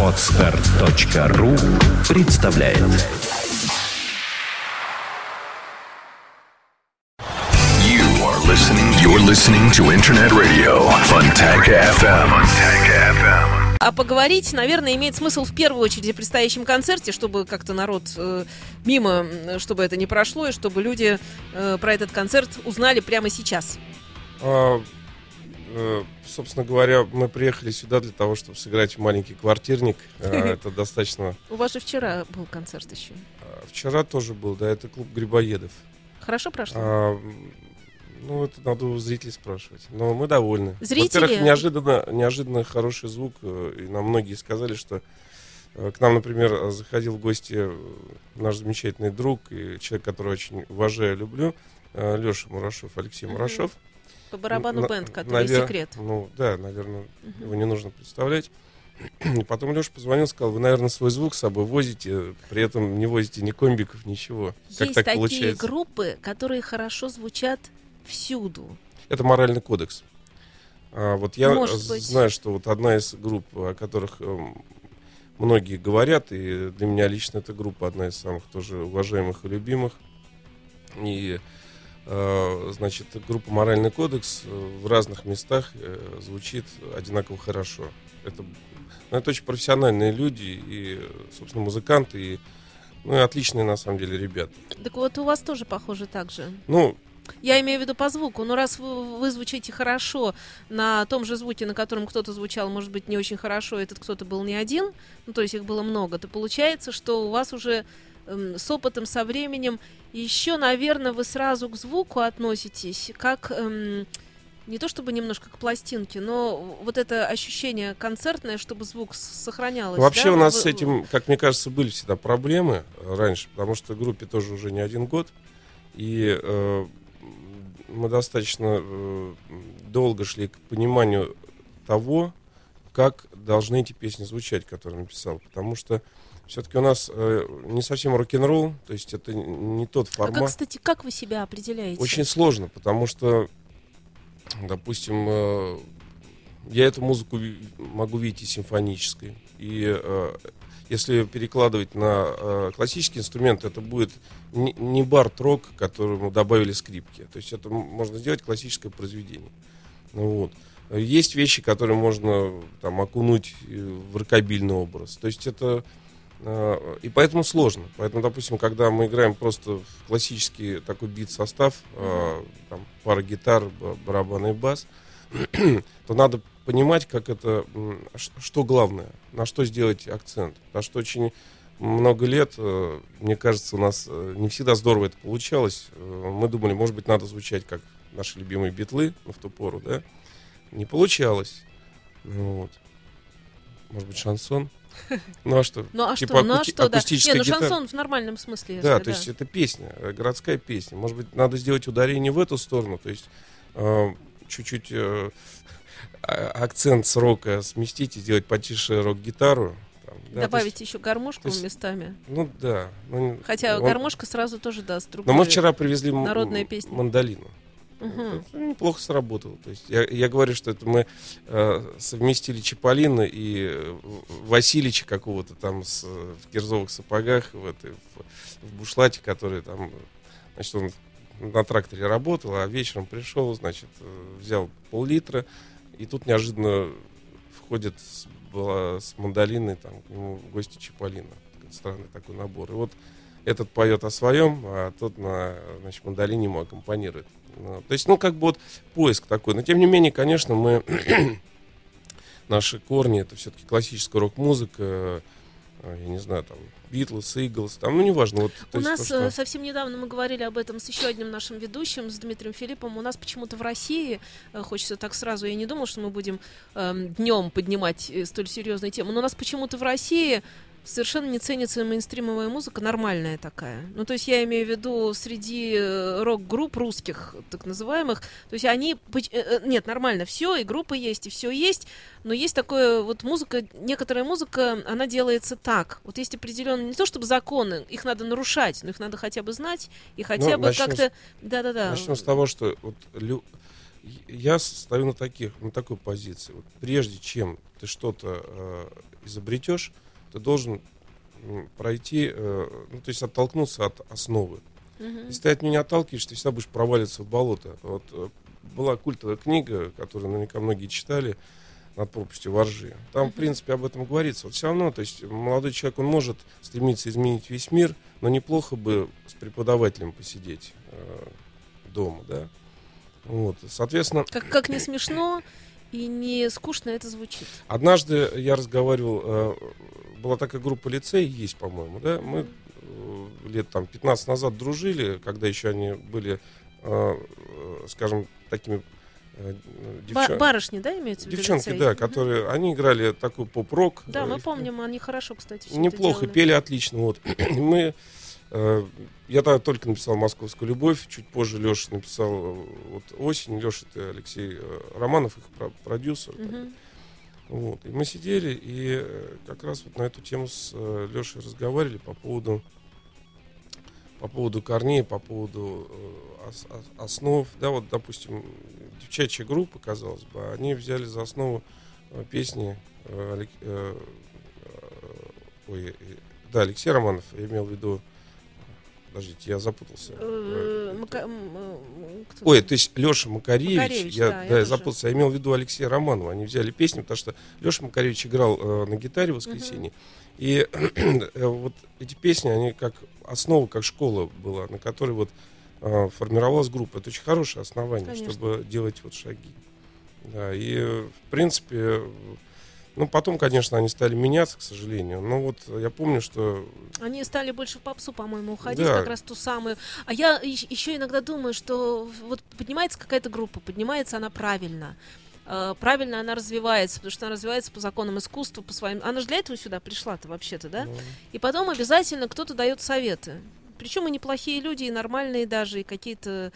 Отстар.ру представляет You are listening. You're listening to Internet Radio Funtank FM. Funtank FM. А поговорить, наверное, имеет смысл в первую очередь о предстоящем концерте, чтобы как-то народ э, мимо, чтобы это не прошло, и чтобы люди э, про этот концерт узнали прямо сейчас. Э, собственно говоря, мы приехали сюда для того, чтобы сыграть в маленький квартирник. А, Это достаточно... У вас же вчера был концерт еще. а, Вчера тоже был, да, это клуб Грибоедов. Хорошо прошло? А, Ну, это надо у зрителей спрашивать. Но мы довольны. Зрители? Во-первых, неожиданно, неожиданно хороший звук. э, И нам многие сказали, что э, к нам, например, э, заходил в гости э, наш замечательный друг и человек, которого очень уважаю и люблю, Леша Мурашов, Алексей. Мурашов. По барабану На- бенд, который навер- секрет. Ну, да, наверное, Мгм. его не нужно представлять. И потом Леша позвонил, сказал, вы, наверное, свой звук с собой возите, при этом не возите ни комбиков, ничего. Как Есть так такие получается? группы, которые хорошо звучат всюду. Это моральный кодекс. А, вот я Может быть. знаю, что вот одна из групп, о которых эм, многие говорят, и для меня лично эта группа одна из самых тоже уважаемых и любимых. И значит, группа Моральный кодекс э, в разных местах э, звучит одинаково хорошо. Это, ну, это очень профессиональные люди и, собственно, музыканты, и, ну, и отличные на самом деле ребята. Так вот у вас тоже похоже так же. Ну, Я имею в виду по звуку. Но раз вы, вы звучите хорошо на том же звуке, на котором кто-то звучал, может быть, не очень хорошо, этот кто-то был не один, ну, то есть их было много, то получается, что у вас уже с опытом, со временем, еще, наверное, вы сразу к звуку относитесь, как не то чтобы немножко к пластинке, но вот это ощущение концертное, чтобы звук сохранялось. Вообще да? у нас Вы- с этим, как мне кажется, были всегда проблемы раньше, потому что группе тоже уже не один год. И э, мы достаточно э, долго шли к пониманию того, как должны эти песни звучать, которые написал. Потому что все-таки у нас э, не совсем рок-н-ролл, то есть это не тот А формат. как, кстати, как вы себя определяете? Очень сложно, потому что, допустим, э, я эту музыку могу видеть и симфонической. И э, если перекладывать на э, классический инструмент, это будет не, не бард-рок, которому добавили скрипки. То есть это можно сделать классическое произведение. Ну, вот. Есть вещи, которые можно там, окунуть э, в рокобильный образ. То есть это и поэтому сложно. Поэтому, допустим, когда мы играем просто в классический такой бит-состав, э, там пара гитар, барабан и бас, то надо понимать, как это, что главное, на что сделать акцент. Потому что очень много лет, э, мне кажется, у нас э, не всегда здорово это получалось. Э, Мы думали, может быть, надо звучать как наши любимые битлы ну, в ту пору, да? Не получалось. Ну Вот. Может быть, шансон? Ну а что? Ну а Типа что, ну а что, да. Не, ну гитара. шансон в нормальном смысле. Да, если, то есть это песня, э, городская песня. Может быть, надо сделать ударение в эту сторону, то есть э, чуть-чуть э, а- акцент с рока сместить и сделать потише рок-гитару. там, да, Добавить есть, еще гармошку есть- местами. ну да. ну, Хотя он- гармошка сразу тоже даст другую. Но мы вчера привезли народная песня. мандолину. Мгм. Это неплохо сработало. То есть я, я говорю, что это мы э, совместили Чаполина и э, Василича какого-то там с, в кирзовых сапогах, в, этой, в, в бушлате, который там, значит, он на тракторе работал, а вечером пришел, значит, э, взял пол-литра, и тут неожиданно входит с, была с мандолиной там, к нему в гости Чаполина. Странный такой набор. И вот этот поет о своем, а тот на значит, мандолине ему аккомпанирует. Ну, То есть, ну, как бы вот поиск такой. Но, тем не менее, конечно, мы... Наши корни, это все-таки классическая рок-музыка, э, я не знаю, там, Битлз, Иглс, там, ну, неважно. Вот, У есть нас то, что- э, совсем недавно мы говорили об этом с еще одним нашим ведущим, с Дмитрием Филиппом. У нас почему-то в России, э, хочется так сразу, я не думал, что мы будем днем поднимать э, столь серьезные темы, но у нас почему-то в России совершенно не ценится мейнстримовая музыка, нормальная такая. Ну, то есть я имею в виду среди э, рок-групп русских, так называемых, то есть они, э, э, нет, нормально, все, и группы есть, и все есть, но есть такое вот музыка, некоторая музыка, она делается так. Вот есть определенные, не то чтобы законы, их надо нарушать, но их надо хотя бы знать и хотя бы начнем с- как-то, да-да-да. Начнем с того, что вот лю- я стою на таких, на такой позиции. Вот прежде чем ты что-то э, изобретешь, ты должен пройти, э, ну, то есть оттолкнуться от основы. Мгм. Если ты от нее не отталкиваешься, ты всегда будешь проваливаться в болото. Вот э, была культовая книга, которую наверняка многие читали, над пропастью воржи. Там, в принципе, об этом говорится. Вот все равно, то есть молодой человек, он может стремиться изменить весь мир, но неплохо бы с преподавателем посидеть э, дома, да. Вот, соответственно, Как, как не смешно и не скучно это звучит. Однажды я разговаривал, э, была такая группа лицей, есть, по-моему, да, мы э, лет там 15 назад дружили, когда еще они были, э, э, скажем, такими девчон- барышни, да, имеется в виду? девчонки, лицей? да, Мгм. которые, они играли такой поп-рок. Да, мы помним, они хорошо, кстати, Неплохо, пели отлично, вот. Мы, я тогда только написал «Московскую любовь», чуть позже Леша написал вот «Осень», Леша это Алексей Романов, их про- продюсер. Мгм. Вот. И мы сидели и э, как раз вот на эту тему с э, Лешей разговаривали по поводу по поводу корней, по поводу э, ос- ос- основ. Да, вот, допустим, девчачья группа, казалось бы, они взяли за основу песни ой, да, Алексей Романов, я имел в виду Подождите, я запутался. Э, Мака- Ой, то есть Леша Макаревич, Макаревич, я, да, я да, я запутался, я имел в виду Алексея Романова. Они взяли песню, потому что Леша Макаревич играл э, на гитаре в воскресенье. И э, вот эти песни, они как основа, как школа была, на которой вот э, формировалась группа. Это очень хорошее основание, Конечно. чтобы делать вот шаги. Да, и в принципе, ну потом, конечно, они стали меняться, к сожалению. Но вот я помню, что Они стали больше в попсу, по-моему, уходить, Да. как раз ту самую. А я еще иногда думаю, что вот поднимается какая-то группа, поднимается она правильно. Э, Правильно она развивается, потому что она развивается по законам искусства, по своим. Она же для этого сюда пришла-то вообще-то, да? ну, И потом обязательно кто-то дает советы. Причем и неплохие люди, и нормальные даже, и какие-то...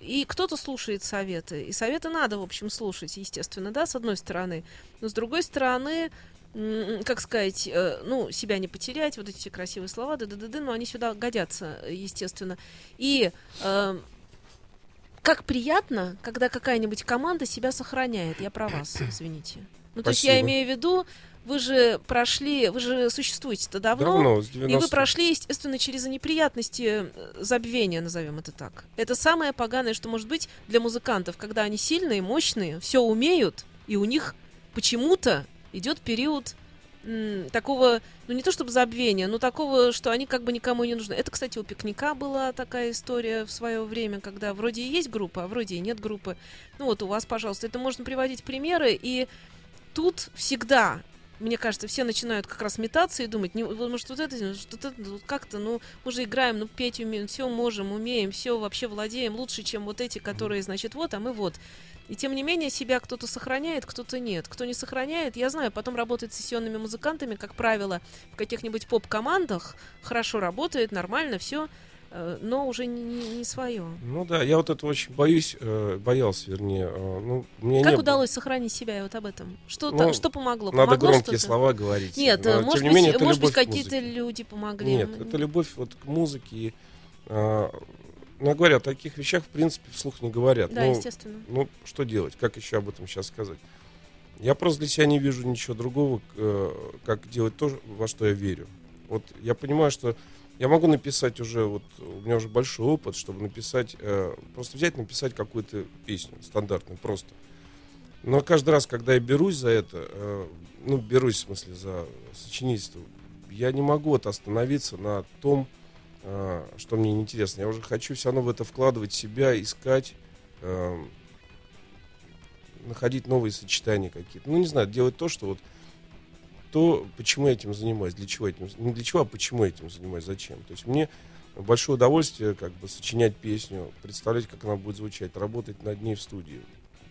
И кто-то слушает советы. И советы надо, в общем, слушать, естественно, да, с одной стороны. Но с другой стороны, как сказать, э, ну, себя не потерять, вот эти все красивые слова, да да да но они сюда годятся, естественно. И э, как приятно, когда какая-нибудь команда себя сохраняет. Я про вас, извините. Ну, то есть я имею в виду, вы же прошли, вы же существуете-то давно, давно, с и вы 90 прошли, естественно, через неприятности э, забвения, назовем это так. Это самое поганое, что может быть для музыкантов, когда они сильные, мощные, все умеют, и у них почему-то идет период м, такого, ну не то чтобы забвения, но такого, что они как бы никому не нужны. Это, кстати, у пикника была такая история в свое время, когда вроде и есть группа, а вроде и нет группы. Ну вот у вас, пожалуйста, это можно приводить примеры, и тут всегда мне кажется, все начинают как раз метаться и думать, не, может, вот это, вот это, вот как-то, ну, мы же играем, ну, петь умеем, все можем, умеем, все вообще владеем лучше, чем вот эти, которые, значит, вот, а мы вот. И тем не менее, себя кто-то сохраняет, кто-то нет. Кто не сохраняет, я знаю, потом работает с сессионными музыкантами, как правило, в каких-нибудь поп-командах, хорошо работает, нормально, все, но уже не, не, свое. Ну да, я вот это очень боюсь, э, боялся, вернее. Э, ну, мне Как удалось сохранить себя и вот об этом? Что, Ну, та- что помогло? Надо Помогло громкие что-то? слова говорить. Нет, Но, э, может быть, менее, может быть какие-то люди помогли. Нет, это любовь вот к музыке. И, э, ну, я говорю, о таких вещах, в принципе, вслух не говорят. Да, ну, естественно. ну, что делать? Как еще об этом сейчас сказать? Я просто для себя не вижу ничего другого, э, как делать то, во что я верю. Вот я понимаю, что я могу написать уже, вот у меня уже большой опыт, чтобы написать, э, просто взять, написать какую-то песню стандартную, просто. Но каждый раз, когда я берусь за это, э, ну, берусь, в смысле, за сочинительство, я не могу вот остановиться на том, э, что мне неинтересно. Я уже хочу все равно в это вкладывать себя, искать, э, находить новые сочетания какие-то. Ну, не знаю, делать то, что вот то, почему я этим занимаюсь, для чего этим, не для чего, а почему я этим занимаюсь, зачем. То есть мне большое удовольствие как бы сочинять песню, представлять, как она будет звучать, работать над ней в студии.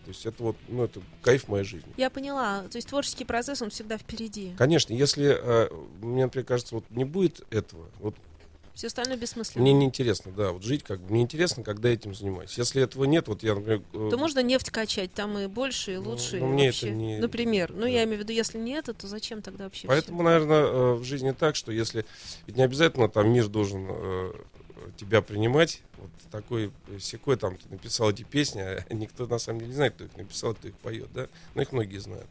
То есть это вот, ну, это кайф моей жизни. Я поняла. То есть творческий процесс, он всегда впереди. Конечно, если, э, мне, например, кажется, вот не будет этого, вот Все остальное бессмысленно. мне неинтересно, да, вот жить как бы, мне интересно, когда я этим занимаюсь. Если этого нет, вот я, например... э, То можно нефть качать, там и больше, и Ну, лучше. ну, и мне вообще. это не- Например. Ну, да. я имею в виду, если не это, то зачем тогда вообще Поэтому, всё? наверное, э, в жизни так, что если... Ведь не обязательно там мир должен э, тебя принимать, вот такой секой там ты написал эти песни, а никто на самом деле не знает, кто их написал, кто их поет, да, но их многие знают.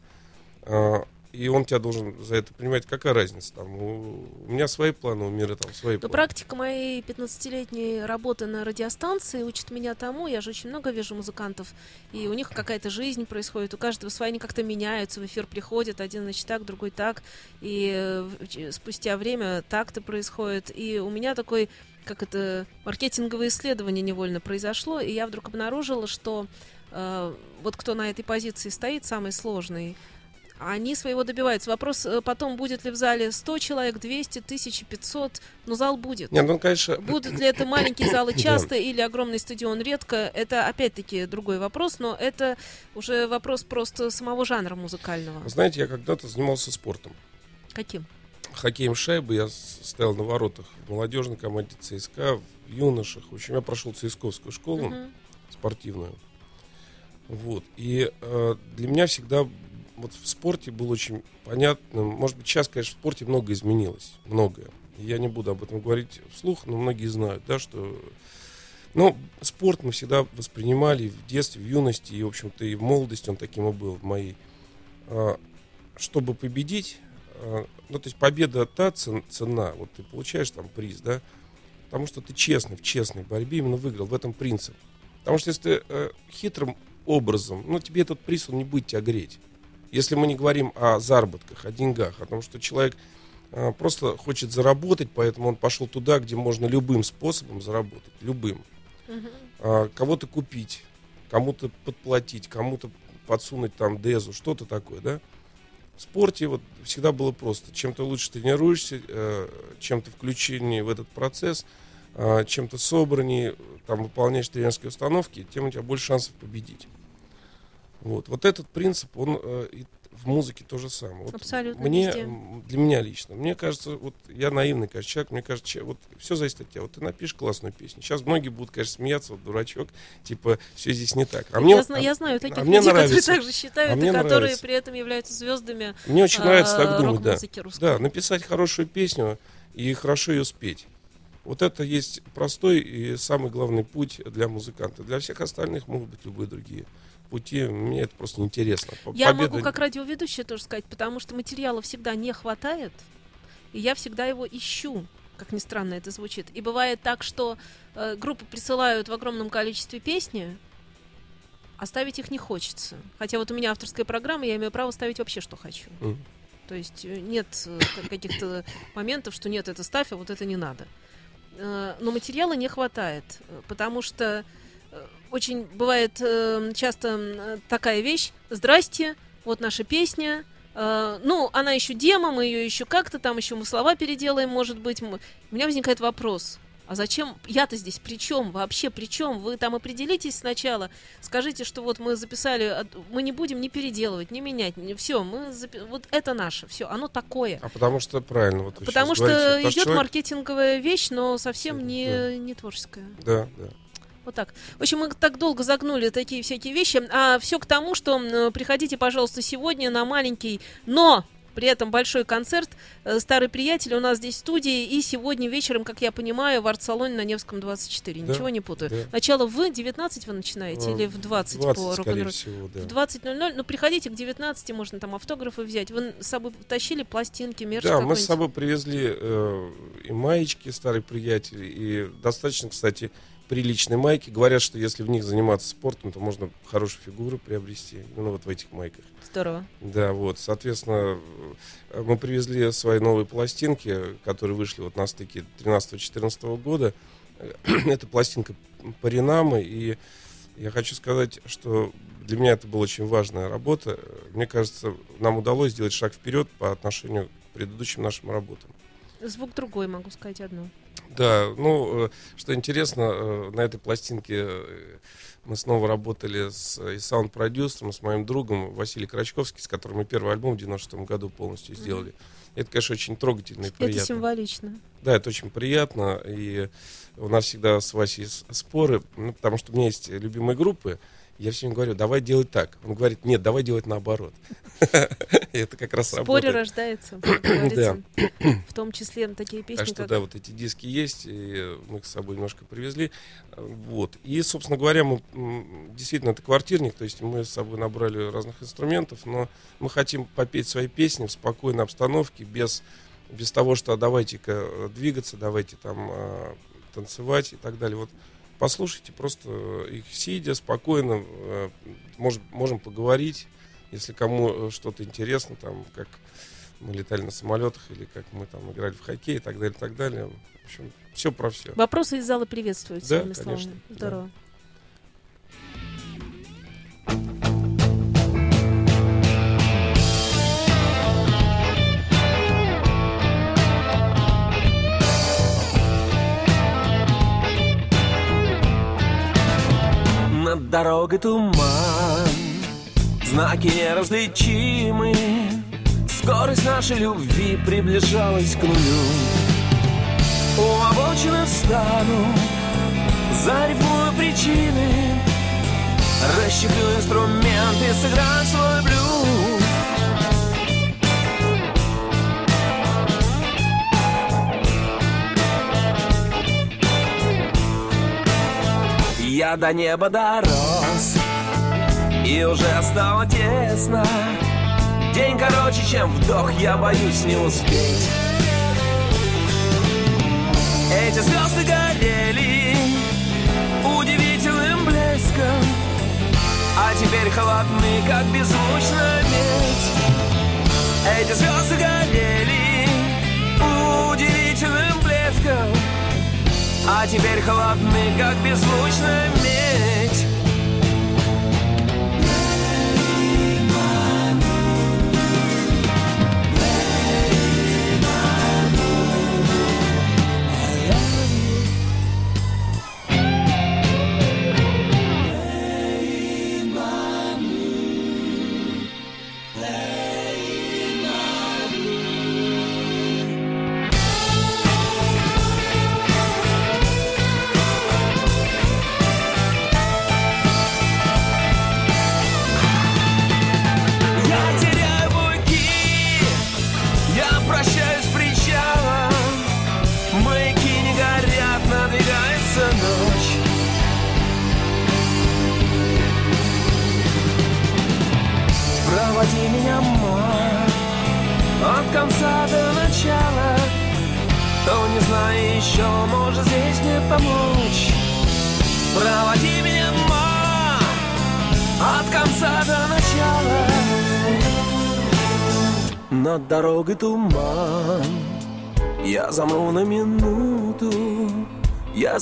И он тебя должен за это принимать. Какая разница? Там, у, у меня свои планы, у мира там свои Но планы. практика моей 15-летней работы на радиостанции учит меня тому, я же очень много вижу музыкантов, и у них какая-то жизнь происходит, у каждого своя, они как-то меняются, в эфир приходят, один значит так, другой так, и э, спустя время так-то происходит, и у меня такой, как это, маркетинговое исследование невольно произошло, и я вдруг обнаружила, что э, вот кто на этой позиции стоит, самый сложный, они своего добиваются. Вопрос э, потом, будет ли в зале 100 человек, 200, 1500, но зал будет. Не, ну, конечно, Будут ли это маленькие залы Да. часто или огромный стадион редко, это опять-таки другой вопрос, но это уже вопрос просто самого жанра музыкального. знаете, я когда-то занимался спортом. Каким? Хоккеем шайбы я стоял на воротах в молодежной команде ЦСКА, в юношах. В общем, я прошел ЦСКовскую школу Мгм. спортивную. Вот. И э, для меня всегда вот в спорте было очень понятным. Может быть, сейчас, конечно, в спорте многое изменилось. Многое. Я не буду об этом говорить вслух, но многие знают, да, что... Ну, спорт мы всегда воспринимали в детстве, в юности, и, в общем-то, и в молодости он таким и был в моей. А, Чтобы победить, а, ну, то есть победа та цен- цена, вот ты получаешь там приз, да, потому что ты честный, в честной борьбе именно выиграл, в этом принцип. Потому что если ты э, хитрым образом, ну, тебе этот приз, он не будет тебя греть. Если мы не говорим о заработках, о деньгах, о том, что человек э, просто хочет заработать, поэтому он пошел туда, где можно любым способом заработать, любым. А, кого-то купить, кому-то подплатить, кому-то подсунуть там дезу, что-то такое, да? В спорте вот всегда было просто. Чем ты лучше тренируешься, э, чем ты включеннее в этот процесс, э, чем ты собраннее, там выполняешь тренерские установки, тем у тебя больше шансов победить. Вот, вот этот принцип, он э, в музыке то же самое. Вот Абсолютно Мне, везде. для меня лично, мне кажется, вот я наивный, конечно, человек, мне кажется, вот все зависит от тебя. Вот ты напишешь классную песню. Сейчас многие будут, конечно, смеяться, вот дурачок, типа, все здесь не так. А мне, я, зна- я знаю таких а мне людей, которые нравится. так же считают, А мне и которые нравится. при этом являются звездами мне очень нравится так а, думать, да. русской. Да, написать хорошую песню и хорошо ее спеть. Вот это есть простой и самый главный путь для музыканта. Для всех остальных могут быть любые другие пути. Мне это просто неинтересно. Я победа- могу как радиоведущая тоже сказать, потому что материала всегда не хватает, и я всегда его ищу, как ни странно это звучит. И бывает так, что э, группы присылают в огромном количестве песни, а ставить их не хочется. Хотя вот у меня авторская программа, я имею право ставить вообще, что хочу. Мгм. То есть э, нет э, ка- каких-то моментов, что нет, это ставь, а вот это не надо. Э, Но материала не хватает, потому что очень бывает э, часто такая вещь. Здрасте, вот наша песня. Э, Ну, она еще демо, мы ее еще как-то там, еще мы слова переделаем, может быть. Мы- У меня возникает вопрос. А зачем я-то здесь при чем? Вообще при чем? Вы там определитесь сначала. Скажите, что вот мы записали, от- мы не будем ни переделывать, ни менять. Все, мы запи- вот это наше, все, оно такое. А потому что правильно. Вот Потому что говорите. Идет человек- маркетинговая вещь, но совсем Да. не, не творческая. Да, да. Вот так. В общем, мы так долго загнули такие всякие вещи. А все к тому, что приходите, пожалуйста, сегодня на маленький, но при этом большой концерт. Э, Старый приятель у нас здесь в студии. И сегодня вечером, как я понимаю, в арт-салоне на Невском 24. Да, Ничего не путаю. да. Начало в 19 вы начинаете или в 20, 20, по рок-н-роллу? всего, да. В 20.00, ну приходите к 19, можно там автографы взять. Вы с собой тащили пластинки, мерч Да, мы с собой привезли э, и маечки, старый приятель, и достаточно, кстати, приличные майки. Говорят, что если в них заниматься спортом, то можно хорошую фигуру приобрести, именно вот в этих майках. Здорово. Да, вот, соответственно, э, мы привезли свои новые пластинки, которые вышли вот на стыке 13-14 года. Э, Это пластинка Паринамы, и я хочу сказать, что для меня это была очень важная работа. Мне кажется, нам удалось сделать шаг вперед по отношению к предыдущим нашим работам. Звук другой, могу сказать одно. Да, ну, э, что интересно, э, на этой пластинке э, мы снова работали с и саунд-продюсером, с моим другом Василием Крачковским, с которым мы первый альбом в 96 году полностью сделали. Это, конечно, очень трогательно и приятно. Это символично. Да, это очень приятно. И у нас всегда с Васей споры, ну, потому что у меня есть любимые группы. Я всем говорю, давай делать так. Он говорит, нет, давай делать наоборот. Это как раз Споре работает. рождается, как говорится. В том числе такие песни, Так что да, вот эти диски есть, и мы их с собой немножко привезли. Вот. И, собственно говоря, мы действительно это квартирник, то есть мы с собой набрали разных инструментов, но мы хотим попеть свои песни в спокойной обстановке, без, без того, что а давайте-ка э, двигаться, давайте там э, танцевать и так далее. Вот послушайте просто их сидя, спокойно, э, может, можем поговорить, если кому э, что-то интересно, там, как мы летали на самолетах, или как мы там играли в хоккей и так далее, и так далее. В общем, все про все. Вопросы из зала приветствуют, Да, конечно, словами. да. Над дорогой туман. Знаки неразличимы. Скорость нашей любви приближалась к нулю. У обочины встану Зарифмую причины. Расщеплю инструменты, сыграю свой блюз Я до неба дорос И уже стало тесно. День короче, чем вдох Я боюсь не успеть. Эти звезды горели Удивительным блеском А теперь холодны, как беззвучная медь. Эти звезды горели Удивительным блеском а теперь холодны, как беззвучная медь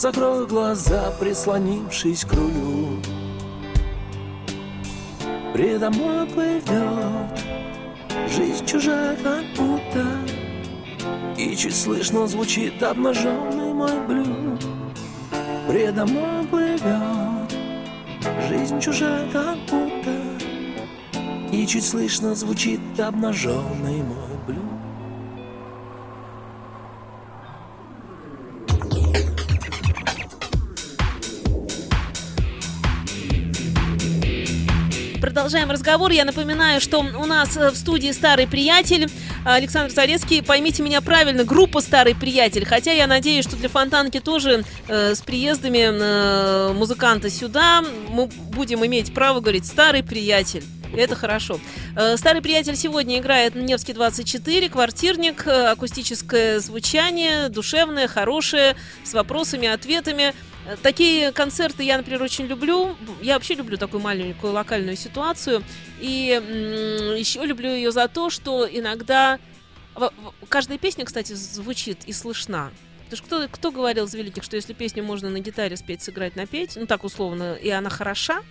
закрою глаза, прислонившись к рулю. Предо мной плывет Жизнь чужая как будто И чуть слышно звучит обнаженный мой блюд. Предо мной плывет Жизнь чужая как будто И чуть слышно звучит обнаженный мой Продолжаем разговор. Я напоминаю, что у нас э, в студии старый приятель Александр Зарецкий. Поймите меня правильно, группа «Старый приятель». Хотя я надеюсь, что для Фонтанки тоже э, с приездами э, музыканта сюда мы будем иметь право говорить «Старый приятель». Это хорошо. Э, Старый приятель сегодня играет на Невский 24, квартирник, э, акустическое звучание, душевное, хорошее, с вопросами, ответами. Такие концерты я, например, очень люблю. Я вообще люблю такую маленькую локальную ситуацию. И еще люблю ее за то, что иногда... Каждая песня, кстати, звучит и слышна. Потому что кто, кто говорил из великих, что если песню можно на гитаре спеть, сыграть, напеть, ну так условно, и она хороша,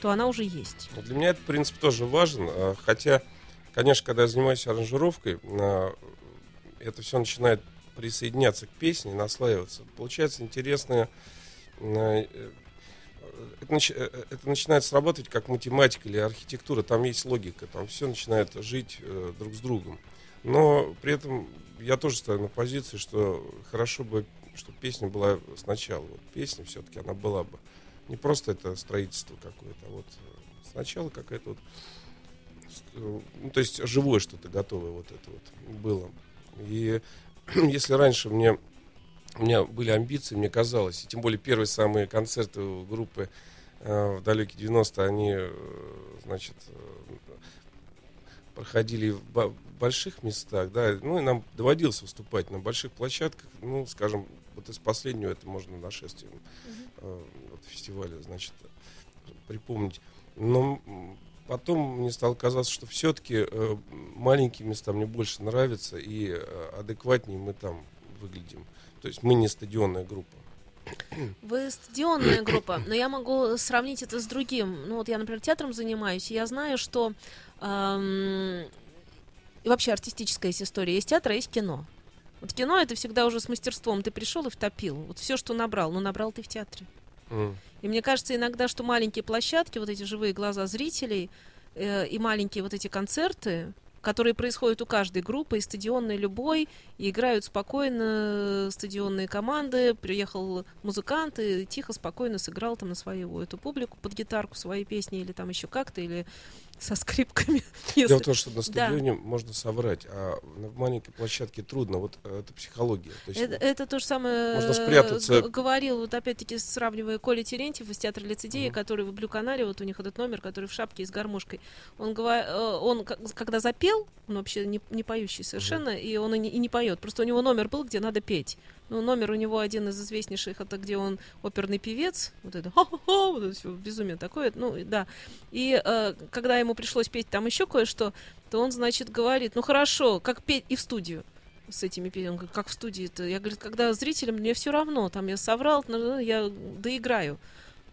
то она уже есть. Ну, Для меня этот принцип тоже важен, а, хотя, конечно, когда я занимаюсь аранжировкой, а, это все начинает присоединяться к песне, наслаиваться. Получается интересное... э, Это, нач- э, это начинает срабатывать как математика или архитектура, там есть логика, там все начинает жить э, друг с другом. Но при этом я тоже стою на позиции, что хорошо бы, чтобы песня была сначала. Вот песня все-таки, она была бы Не просто это строительство какое-то, а вот э, сначала какая-то вот, э, ну, то есть живое что-то готовое вот это вот было. И если раньше мне у меня были амбиции, мне казалось, и тем более первые самые концерты группы э, в далекие 90-е, они, э, значит, э, проходили в больших местах, да, ну и нам доводилось выступать на больших площадках, ну, скажем, вот из последнего это можно нашествие э, вот фестиваля, значит, припомнить. Но потом мне стало казаться, что все-таки маленькие места мне больше нравятся, и э, адекватнее мы там выглядим. То есть мы не стадионная группа. Вы стадионная группа, но я могу сравнить это с другим. Ну вот я, например, театром занимаюсь, и я знаю, что эм, и вообще артистическая есть история. Есть театр, а есть кино. Вот кино это всегда уже с мастерством. Ты пришел и втопил. Вот все, что набрал, ну набрал ты в театре. И мне кажется иногда, что маленькие площадки, вот эти живые глаза зрителей э, и маленькие вот эти концерты, которые происходят у каждой группы, и стадионной любой, и играют спокойно стадионные команды, приехал музыкант и тихо, спокойно сыграл там на свою эту публику под гитарку свои песни или там еще как-то, или со скрипками. Дело если- в том, что на Да. стадионе можно соврать, а на маленькой площадке трудно. Вот э, это психология. То есть, Это, это то же самое Можно э, спрятаться. г- говорил, вот опять-таки сравнивая Коля Терентьев из театра лицедея, Мгм. который в Блю-канале, вот у них этот номер, который в шапке и с гармошкой. Он, э, он когда запел, он вообще не, не поющий совершенно, и он и не, и не поет. Просто у него номер был, где надо петь. Ну, номер у него один из известнейших, это где он оперный певец, вот это ха-ха-ха, вот это все безумие такое, ну, да. И э, когда ему пришлось петь там еще кое-что, то он, значит, говорит, ну хорошо, как петь и в студию с этими песнями. Он говорит, как в студии-то? Я говорю, когда зрителям мне все равно, там я соврал, ну, я доиграю.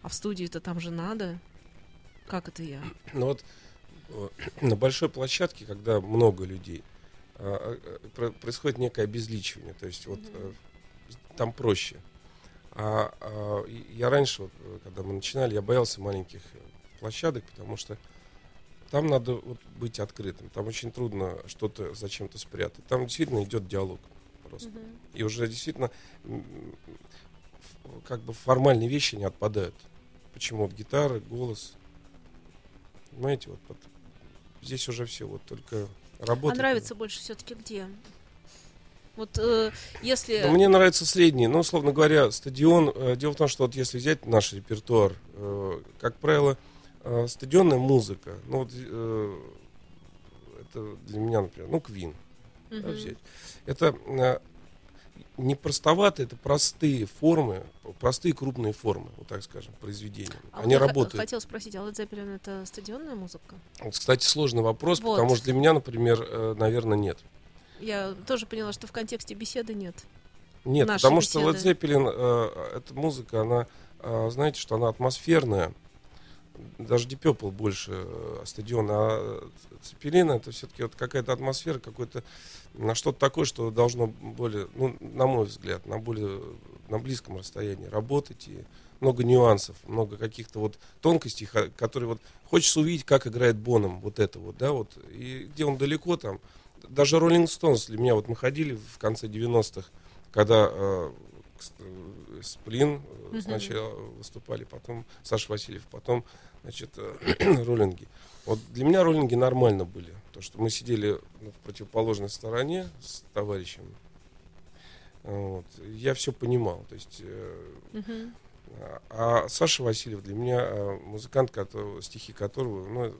А в студии-то там же надо. Как это я? Ну вот э, на большой площадке, когда много людей, а, а, про- происходит некое обезличивание. То есть вот э, там проще. А, а, я раньше, вот, когда мы начинали, я боялся маленьких площадок, потому что там надо вот быть открытым. Там очень трудно что-то зачем-то спрятать. Там действительно идет диалог просто. И уже действительно как бы формальные вещи не отпадают. Почему вот гитара, голос. Понимаете, вот, вот здесь уже все, вот только работать. а нравится больше все-таки где? Вот э, если... Ну, мне нравится средний. Ну, условно говоря, стадион. э, дело в том, что вот если взять наш репертуар, э, как правило, э, стадионная музыка, ну вот э, это для меня, например, ну, Квин да, Мгм. взять. Это э, не простоватые, это простые формы, простые крупные формы, вот так скажем, произведения. А Они работают. Хотела спросить, а Led Zeppelin это стадионная музыка? Вот, кстати, сложный вопрос, Вот. потому что для меня, например, э, наверное, нет. Я тоже поняла, что в контексте беседы нет. Нет, Наши потому что Led беседы. Zeppelin, э, эта музыка, она, э, знаете, что она атмосферная. Даже Deep Purple больше э, стадион, а Цепелин это все-таки вот какая-то атмосфера, какой-то на что-то такое, что должно более, ну, на мой взгляд, на более на близком расстоянии работать и много нюансов, много каких-то вот тонкостей, которые вот хочется увидеть, как играет Боном, вот это вот, да, вот, и где он далеко там. Даже Rolling Stones для меня, вот мы ходили в конце 90-х, когда э, э, Сплин Мгм. сначала выступали, потом Саша Васильев, потом, значит, э, роллинги. Вот для меня роллинги нормально были. То, что мы сидели ну, в противоположной стороне с товарищем. Вот. Я все понимал. То есть, э, а а Саша Васильев для меня э, музыкант, которого, стихи которого, ну,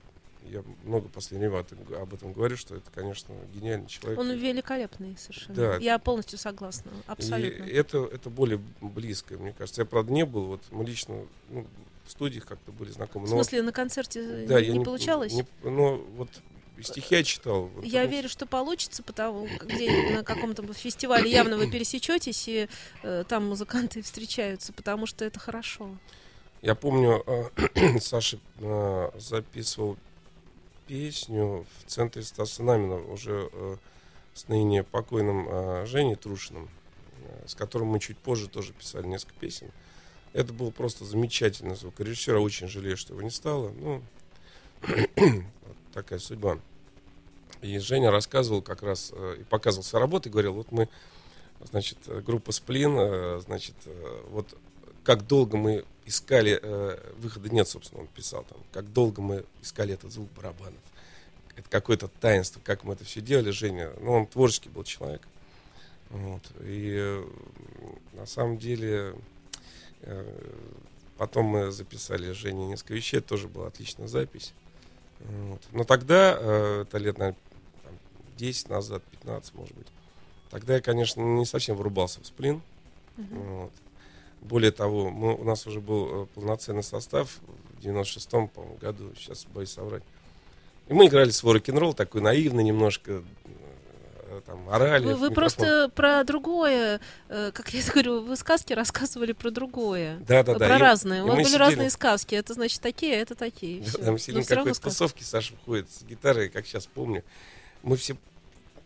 я много время об этом- говорю, что это, конечно, гениальный человек. Он великолепный совершенно. Да. Я полностью согласна. Абсолютно. И это, это более близко, мне кажется. Я, правда, не был, вот мы лично ну, в студиях как-то были знакомы. В но смысле, на концерте да, не, не получалось? не- ну, вот стихи я читал. вот Я верю, что получится, потому где на каком-то фестивале явно вы пересечетесь, и э, там музыканты встречаются, потому что это хорошо. Я помню, э, Саша э, записывал песню в центре Стаса Намина уже э, с ныне покойным э, Женей Трушиным, э, с которым мы чуть позже тоже писали несколько песен. Это был просто замечательный звукорежиссер. Очень жалею, что его не стало. Ну, вот такая судьба. И Женя рассказывал как раз э, и показывал свои работы, говорил, вот мы, значит, э, группа Сплин, э, значит, э, вот как долго мы искали, э, выхода нет, собственно, он писал там, как долго мы искали этот звук барабанов. Это какое-то таинство, как мы это все делали, Женя. Ну, он творческий был человек. Вот. И э, на самом деле э, потом мы записали Жене несколько вещей, это тоже была отличная запись. Вот. Но тогда, э, это лет, наверное, там, 10 назад, 15, может быть, тогда я, конечно, не совсем врубался в сплин. Вот. Более того, мы, у нас уже был э, полноценный состав в 96-м, по-моему, году, сейчас боюсь соврать. И мы играли свой рок-н-ролл, такой наивный немножко, э, там, орали. Вы, вы просто про другое, э, как я говорю, вы сказки рассказывали про другое. Да, да, да. Про И- разные. и У вас мы были сидели- разные сказки. Это значит такие, а это такие. Да, там Но сидим какой-то тусовки, Саша входит с гитарой, как сейчас помню. Мы все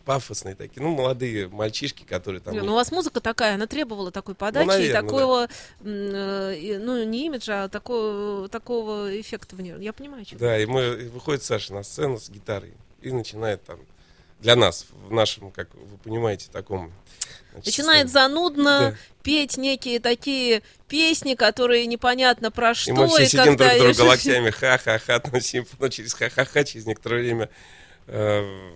пафосные такие, ну, молодые мальчишки, которые там... Не, ну, у вас музыка такая, она требовала такой подачи и наверное, такого, м, э, и, ну, не имиджа, а такого, такого эффекта в ней. Я понимаю, что. Да, и мы и выходит Саша на сцену с гитарой и начинает там для нас, в нашем, как вы понимаете, таком... значит, Начинает занудно Да. петь некие такие песни, которые непонятно про что. И мы все сидим когда друг друга локтями, ха-ха-ха, там сидим, но через ха-ха-ха, через некоторое время э,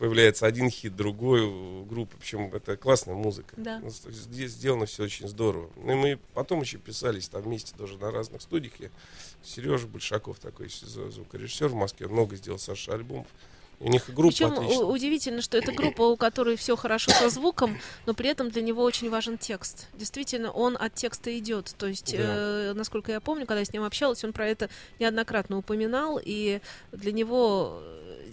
появляется один хит, другой у группы. Причем это классная музыка. Да. Ну, Здесь сделано все очень здорово. Ну, и мы потом еще писались там вместе тоже на разных студиях. Я, Сережа Большаков такой зву- звукорежиссер в Москве, много сделал Саша альбомов. У них и группа Причем отличная. удивительно, что это группа, у которой все хорошо со звуком, но при этом для него очень важен текст. Действительно, он от текста идет. То есть, Да. э, насколько я помню, когда я с ним общалась, он про это неоднократно упоминал, и для него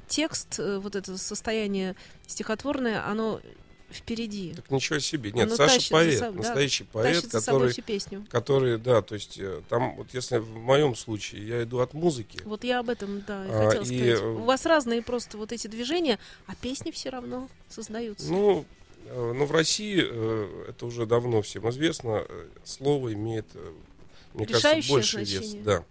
текст, э, вот это состояние стихотворное, оно впереди. Так ничего себе. Нет, Оно Саша поэт, соб- да, настоящий поэт, за собой который, который, да, то есть э, там, вот если в моем случае я иду от музыки, Вот я об этом, да, и А, хотела и, сказать. э, У вас разные просто вот эти движения, а песни все равно создаются. Ну, э, ну, в России это уже давно всем известно. Слово имеет, мне кажется, Решающее больше вес. значение. Да.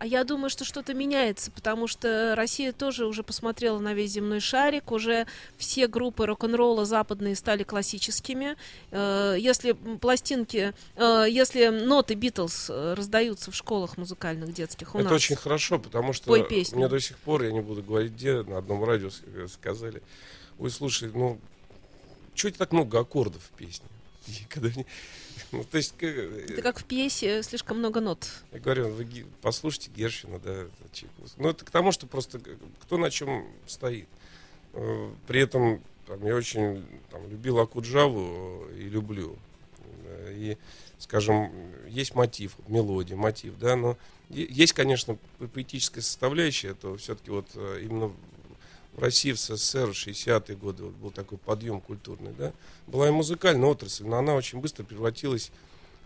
А я думаю, что что-то меняется, потому что Россия тоже уже посмотрела на весь земной шарик, уже все группы рок-н-ролла западные стали классическими. Э, Если пластинки, э, если ноты Битлз э, раздаются в школах музыкальных детских у это нас, очень хорошо, потому что Пой песню. мне до сих пор, я не буду говорить где, на одном радио сказали, ой, слушай, ну, чего так много аккордов в песне? И когда мне- ну, то есть, э, это как в пьесе слишком много нот. Я говорю, вы послушайте Гершвина, да, Чайковского. Ну, это к тому, что просто г- кто на чем стоит. Э, При этом там, я очень там, любил Акуджаву э, и люблю. Э, И, скажем, есть мотив, мелодия, мотив, да, но есть, конечно, по- поэтическая составляющая, это все-таки вот э, именно в России, в СССР, в 60-е годы вот был такой подъем культурный, да, была и музыкальная отрасль, но она очень быстро превратилась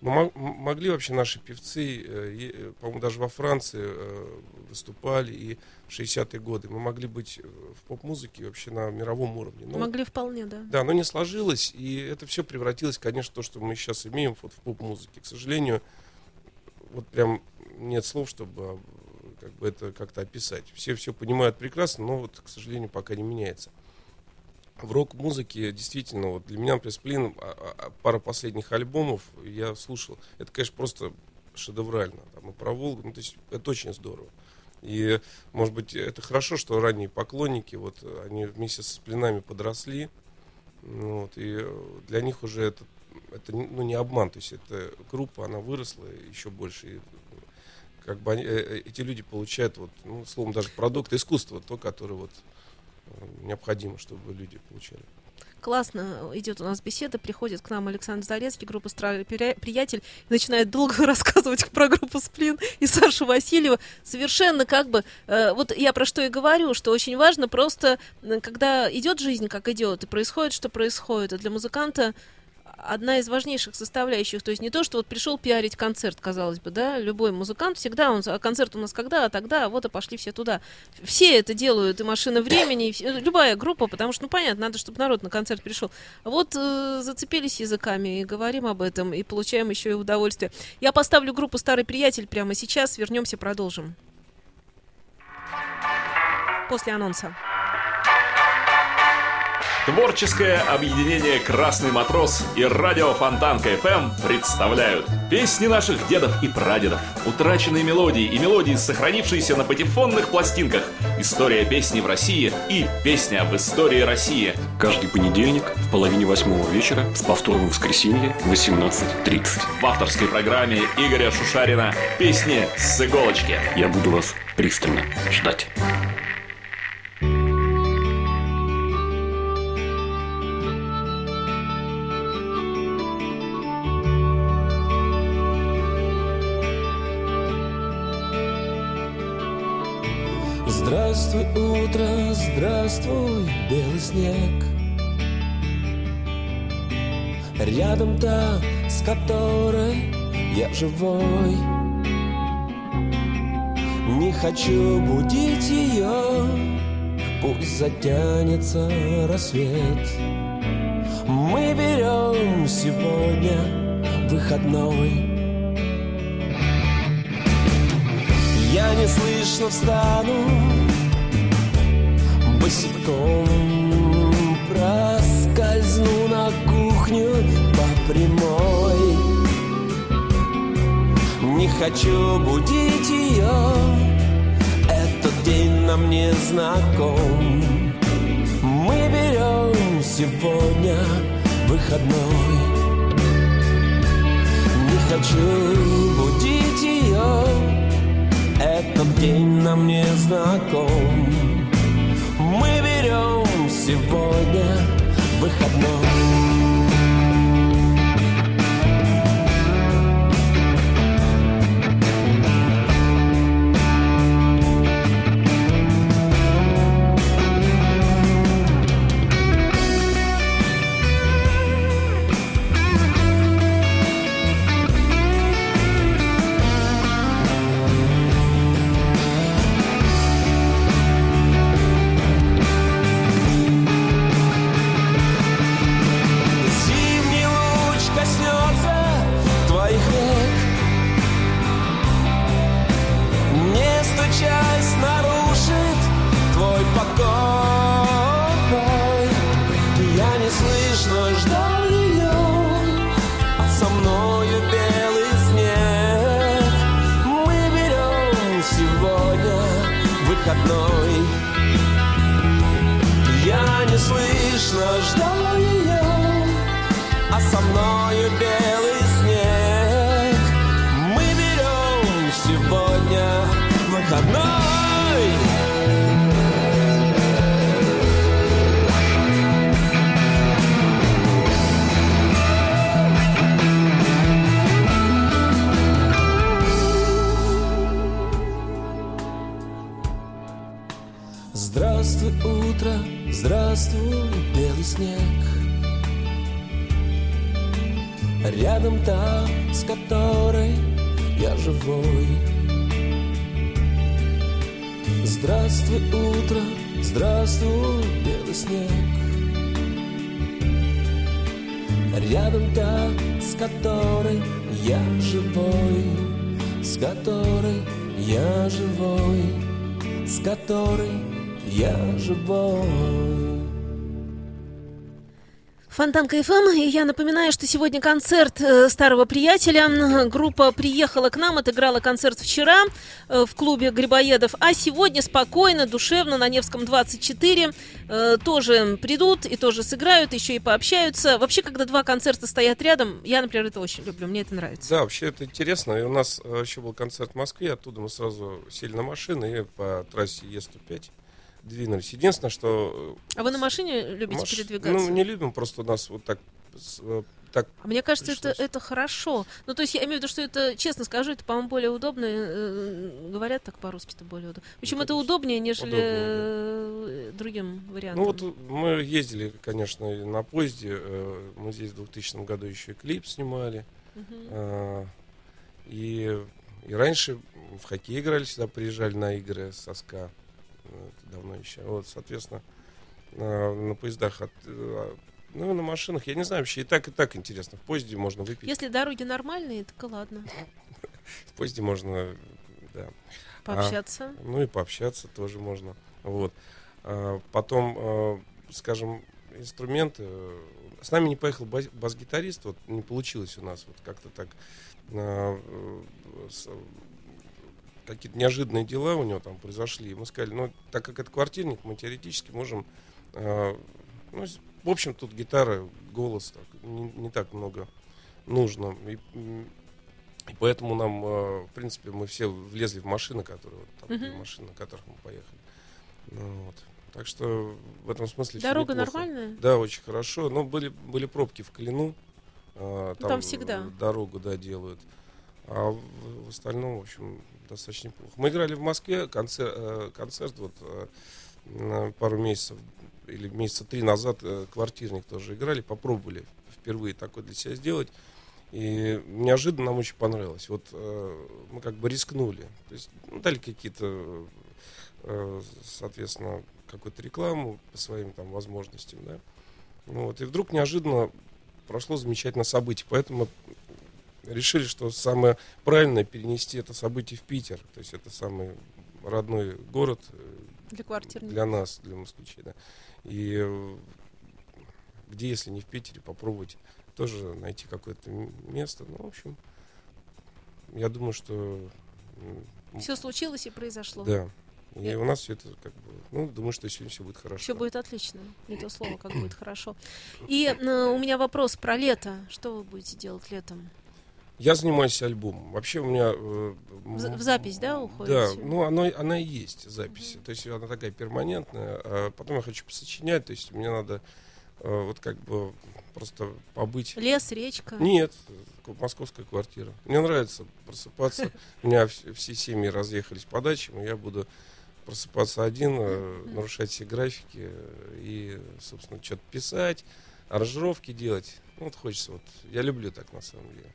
мы мо- м- могли вообще наши певцы, э, э, по-моему, даже во Франции э, выступали, и в 60-е годы мы могли быть в поп-музыке вообще на мировом уровне. Но, Могли вполне, да. Да, но не сложилось, и это все превратилось, конечно, в то, что мы сейчас имеем вот в поп-музыке. К сожалению, вот прям нет слов, чтобы как бы это как-то описать. Все все понимают прекрасно, но вот, к сожалению, пока не меняется. В рок-музыке действительно, вот для меня, например, Сплин, а- а- пара последних альбомов я слушал. Это, конечно, просто шедеврально. Там и про Волгу, ну, то есть это очень здорово. И, может быть, это хорошо, что ранние поклонники, вот они вместе со Сплинами подросли. Ну, вот, и для них уже это, это ну, не обман. То есть эта группа, она выросла еще больше. И, как бы они- э, э, эти люди получают, вот, ну, словом, даже продукт искусства, то, которое вот э, необходимо, чтобы люди получали. Классно идет у нас беседа, приходит к нам Александр Зарецкий, группа «Старый Прия- приятель», и начинает долго рассказывать про группу «Сплин» и Сашу Васильева. Совершенно как бы, э, вот я про что и говорю, что очень важно просто, когда идет жизнь, как идет, и происходит, что происходит, и для музыканта одна из важнейших составляющих, то есть не то, что вот пришел пиарить концерт, казалось бы, да, любой музыкант всегда, он, а концерт у нас когда, а тогда, а вот и пошли все туда. Все это делают, и машина времени, и все- любая группа, потому что, ну, понятно, надо, чтобы народ на концерт пришел. А Вот э, зацепились языками и говорим об этом, и получаем еще и удовольствие. Я поставлю группу «Старый приятель» прямо сейчас, вернемся, продолжим. После анонса. Творческое объединение «Красный матрос» и радио Фонтан КФМ представляют песни наших дедов и прадедов, утраченные мелодии и мелодии, сохранившиеся на патефонных пластинках, история песни в России и песня в истории России. Каждый понедельник в половине восьмого вечера с повтором в воскресенье в 18.30. В авторской программе Игоря Шушарина «Песни с иголочки». Я буду вас пристально ждать. Здравствуй, утро, здравствуй, белый снег. Рядом та, с которой я живой. Не хочу будить ее, пусть затянется рассвет. Мы берем сегодня выходной. Я неслышно встану Босиком проскользну на кухню по прямой. Не хочу будить ее Этот день нам не знаком. Мы берем сегодня выходной. Не хочу будить ее этот день нам не знаком сегодня выходной Фонтанка ФМ, и я напоминаю, что сегодня концерт э, старого приятеля. Группа приехала к нам, отыграла концерт вчера э, в клубе Грибоедов, а сегодня спокойно, душевно на Невском 24 э, тоже придут и тоже сыграют, еще и пообщаются. Вообще, когда два концерта стоят рядом, я, например, это очень люблю, мне это нравится. Да, вообще это интересно. И у нас э, еще был концерт в Москве, оттуда мы сразу сели на машины и по трассе Е105 двинулись. Единственное, что... э, А вы на машине любите маш- передвигаться? Ну, не любим, просто у нас вот так... с- э, так А Мне кажется, это, пришлось. это хорошо. Ну, то есть я имею в виду, что это, честно скажу, это, по-моему, более удобно. э, Говорят так по-русски, это более удобно. В общем, Ну, это удобнее, нежели Удобнее, э, другим вариантом. Ну вот мы ездили, конечно, на поезде. Мы здесь в 2000 году еще и клип снимали. А, И, и раньше в хоккей играли, сюда приезжали на игры со СКА. Э, Это давно еще. Вот, соответственно, на, на поездах, от, э, ну, на машинах, я не знаю, вообще и так, и так интересно. В поезде можно выпить, Если дороги нормальные, так и ладно. в поезде можно, да. Пообщаться. Ну и пообщаться тоже можно. Вот. А, Потом, э, скажем, инструменты. С нами не поехал бас- бас-гитарист, вот не получилось у нас вот как-то так. а, э, с- какие-то неожиданные дела у него там произошли. И мы сказали, ну, так как это квартирник, мы теоретически можем... а, ну, в общем, тут гитара, голос, так, не, не так много нужно. И, и поэтому нам, э, в принципе, мы все влезли в машины, которые вот, там, были машины, на которых мы поехали. Ну, вот. Так что в этом смысле Дорога неплохо. нормальная? Да, очень хорошо. Но были, были пробки в Клину. а, Ну, там всегда. э, Дорогу, да, делают. А в, в остальном, в общем, достаточно неплохо. Мы играли в Москве концерт, концерт вот э, на пару месяцев или месяца три назад э, квартирник тоже играли, попробовали впервые такое для себя сделать. И неожиданно нам очень понравилось. Вот э, мы как бы рискнули. То есть ну, дали какие-то, э, соответственно, какую-то рекламу по своим там возможностям, да. Ну, вот, и вдруг неожиданно прошло замечательное событие. Поэтому решили, что самое правильное перенести это событие в Питер. То есть это самый родной город э, Для квартирника. для нас, для москвичей, да. И э, где, если не в Питере, попробовать тоже найти какое-то место. Ну, в общем, я думаю, что Все случилось и произошло. да. И у нас все это как бы, ну, думаю, что сегодня все будет хорошо. Все будет отлично. Не то слово, как будет хорошо. И э, у меня вопрос про лето. Что вы будете делать летом? Я занимаюсь альбомом. Вообще у меня... э, В в запись, да, уходите? Да, ну оно, она и есть запись. То есть она такая перманентная. А потом я хочу посочинять, то есть мне надо э, вот как бы просто побыть... Лес, речка. Нет, московская квартира. Мне нравится просыпаться. У меня вс- все семьи разъехались по дачам, и я буду просыпаться один, э, нарушать все графики э, и, собственно, что-то писать, аранжировки делать. Ну, вот хочется вот. Я люблю так на самом деле.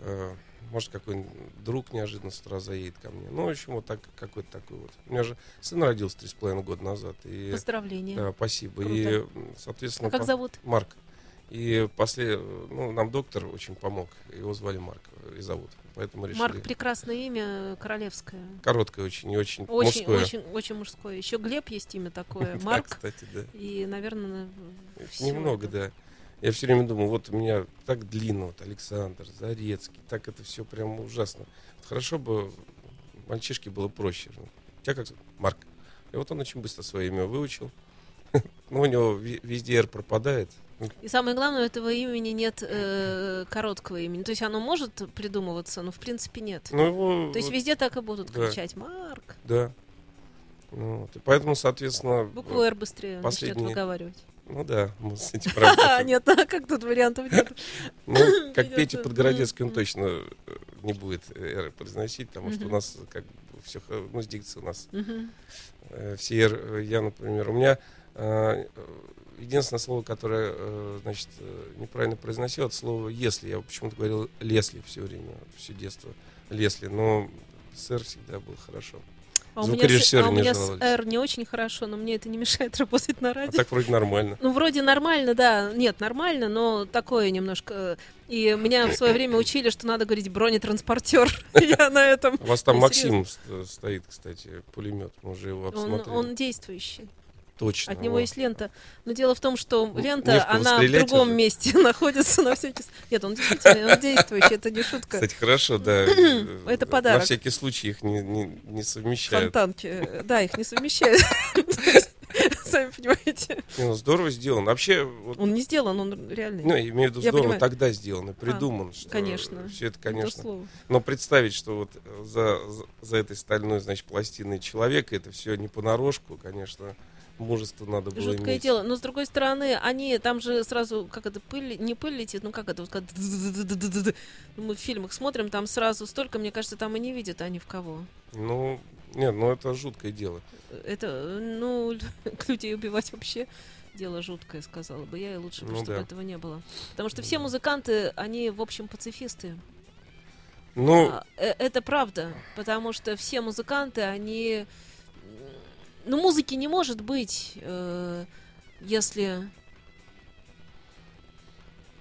Э, Может, какой-нибудь друг неожиданно с утра заедет ко мне. Ну, в общем, вот так, какой-то такой вот. У меня же сын родился три с половиной года назад. И, Поздравления. да, спасибо. Круто. И, соответственно, А как по- зовут? Марк. И после, ну, нам доктор очень помог. Его звали Марк и зовут. Поэтому решили. Марк прекрасное имя, королевское. Короткое очень и очень, Очень, мужское. очень, очень мужское. Еще Глеб есть имя такое. Да, Марк. кстати, да. И, наверное, Немного, да. Я все время думал, вот у меня так длинно, вот Александр, Зарецкий, так это все прям ужасно. Хорошо бы мальчишке было проще. У тебя как? Марк. И вот он очень быстро свое имя выучил. Ну, у него везде «Р» пропадает. И самое главное, у этого имени нет э, короткого имени. То есть оно может придумываться, но в принципе нет. Ну, его... То есть везде так и будут да. кричать Марк. Да. Ну, вот. И поэтому, соответственно... Букву Р быстрее начнет последние- выговаривать. Ну да, с этим А, работаем. нет, а как тут вариантов нет? Ну, как. Петя Подгородецкий, он точно э, не будет «Р» произносить, потому что у нас как бы все, ну, с дикцией у нас э, все э, я, например, у меня э, единственное слово, которое, э, значит, э, неправильно произносил, это слово «если». Я почему-то говорил «Лесли» все время, все детство. «Лесли», но с «Р» всегда было хорошо. А у меня, с, а у не меня с жаловались. R не очень хорошо, но мне это не мешает работать на А радио. так вроде нормально. Ну, вроде нормально, да. Нет, нормально, но такое немножко. И меня в свое время учили, что надо говорить бронетранспортер. Я на этом. У вас там Максим ст- стоит, кстати, пулемет. Мы уже его обсмотрели. он действующий. Точно. От него вот. есть лента. Но дело в том, что лента, не в она в другом уже. месте находится на всякий случай. Нет, он действительно он действующий, это не шутка. Кстати, хорошо, да. Это подарок. На всякий случай их не, не, не совмещают. Фонтанки. э, Да, их не совмещают. Сами понимаете. Не, ну, здорово сделано. Вообще, вот, Он не сделан, он реальный. ну, я имею в виду, Я здорово понимаю. тогда сделано, придуман. что конечно. Все это, Не то конечно. Но представить, что вот за, за, за этой стальной, значит, пластиной человека, это все не понарошку, конечно, мужество надо было Жуткое иметь. дело. Но с другой стороны, они там же сразу, как это, пыль, не пыль летит, ну как это, вот как мы в фильмах смотрим, там сразу столько, мне кажется, там и не видят они в кого. Ну, нет, ну это жуткое дело. Это, ну, людей убивать вообще дело жуткое, сказала бы я, и лучше бы, Ну чтобы да. этого не было. Потому что все музыканты, они, в общем, пацифисты. Ну, А, э, Это правда, потому что все музыканты, они... Ну, музыки не может быть, э, если...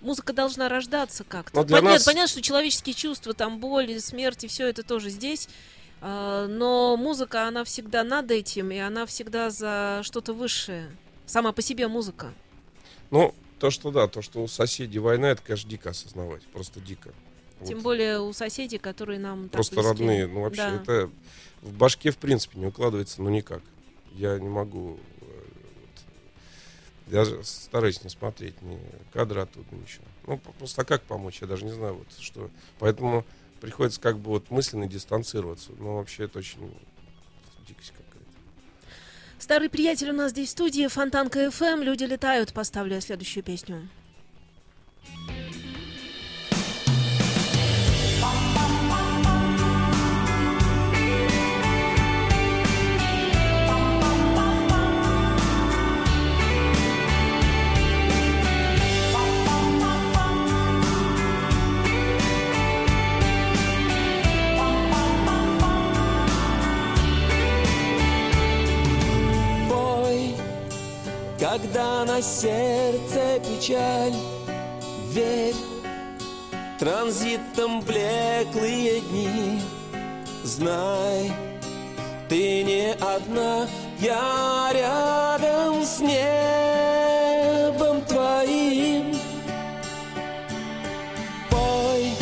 Музыка должна рождаться как-то. Но для Понятно, нас- понятно, что человеческие чувства, там боли, смерти, все это тоже здесь. а, Но музыка, она всегда над этим, и она всегда за что-то высшее. Сама по себе музыка. Ну, то, что да, то, что у соседей война, это, конечно, дико осознавать. Просто дико. Тем Вот. более у соседей, которые нам так Просто близки. родные. Ну, вообще, Да. это в башке, в принципе, не укладывается, ну, никак. Я не могу... э, вот, даже стараюсь не смотреть ни кадры оттуда, ничего. Ну, просто а как помочь, я даже не знаю, вот что. Поэтому приходится как бы вот мысленно дистанцироваться. Но вообще это очень дикость какая-то. Старый приятель у нас здесь в студии, Фонтанка ФМ, люди летают, поставлю я следующую песню. Пой, когда на сердце печаль, верь, транзитом блеклые дни, знай, ты не одна, я рядом с небом твоим. Пой,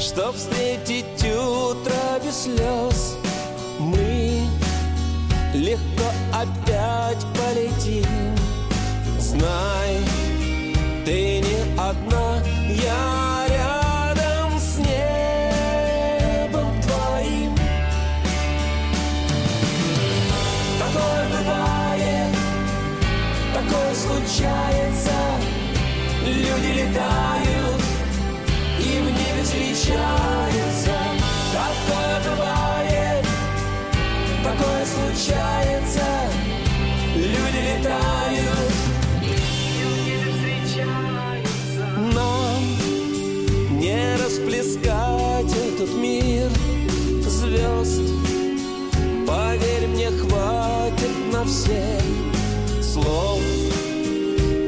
чтоб встретить утро без слез, легко опять полетим. Знай, ты не одна, этот мир звезд, поверь мне, хватит на всех слов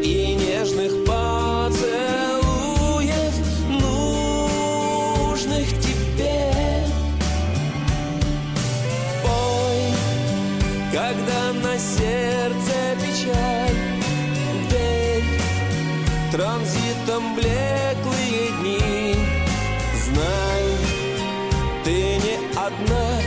и нежных поцелуев, нужных тебе. Пой, когда на сердце печаль, верь, транзитом блеклые одна,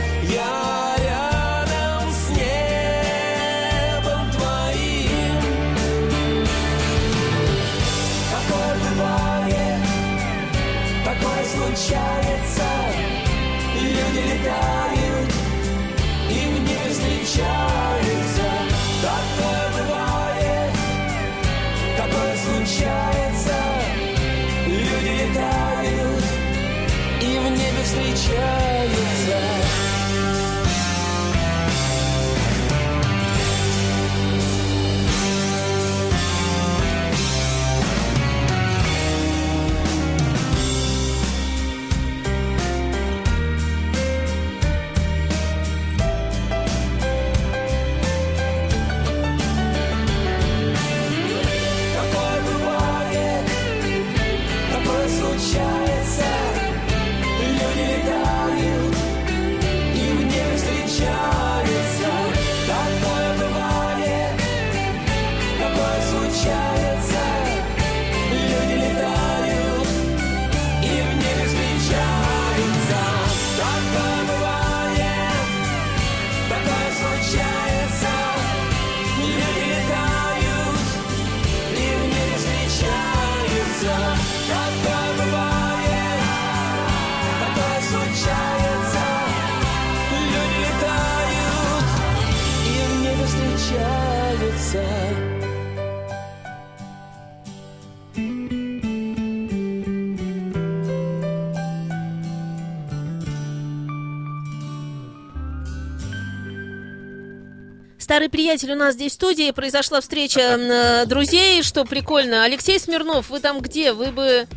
Старый приятель у нас здесь в студии, произошла встреча э, друзей, что прикольно. Алексей Смирнов, вы там где? Вы бы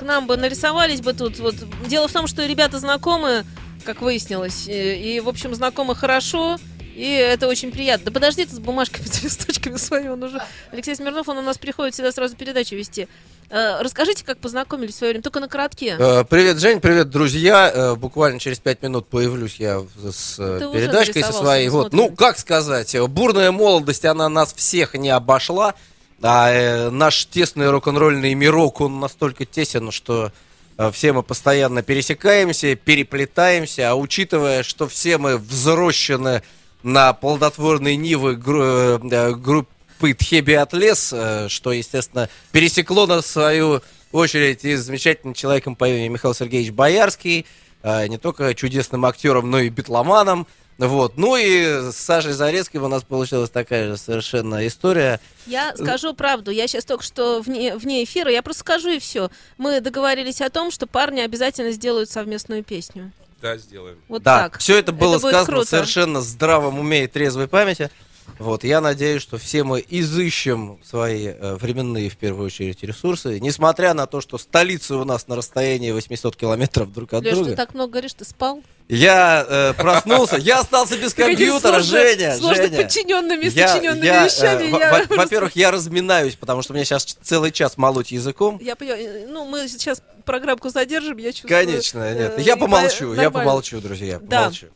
к нам бы нарисовались бы тут. Вот дело в том, что ребята знакомы, как выяснилось, и, в общем, знакомы хорошо. И это очень приятно. Да подожди ты с бумажками, с листочками своими. Он уже... Алексей Смирнов, он у нас приходит всегда сразу передачу вести. Э, расскажите, как познакомились в свое время, только на коротке. Э, Привет, Жень, привет, друзья. Э, Буквально через пять минут появлюсь я с Ты передачкой со своей. Вот, ну, как сказать, бурная молодость, она нас всех не обошла. А э, наш тесный рок-н-ролльный мирок, он настолько тесен, что э, все мы постоянно пересекаемся, переплетаемся, а учитывая, что все мы взрощены на плодотворной нивы гру- э, группы Тхеби Атлес, э, что, естественно, пересекло на свою очередь и замечательным человеком по имени Михаил Сергеевич Боярский, э, не только чудесным актером, но и битломаном. Вот. Ну и с Сашей Зарецким у нас получилась такая же совершенно история. Я скажу правду. Я сейчас только что вне, вне эфира, я просто скажу и все. Мы договорились о том, что парни обязательно сделают совместную песню. Да, сделаем. Вот да, так. все это было будет сказано круто. совершенно здравом уме и трезвой памяти. Вот, я надеюсь, что все мы изыщем свои э, временные, в первую очередь, ресурсы, несмотря на то, что столица у нас на расстоянии 800 километров друг от Леш, друга. ты так много говоришь, ты спал? Я э, проснулся, я остался без компьютера, Женя, Сложно Женя. подчиненными, сочиненными э, вещами. Во-первых, я разминаюсь, потому что мне сейчас целый час молоть языком. Я понимаю, ну, мы сейчас программку задержим, я чувствую. Конечно, нет. э, Я и помолчу, по- я помолчу, друзья, помолчу.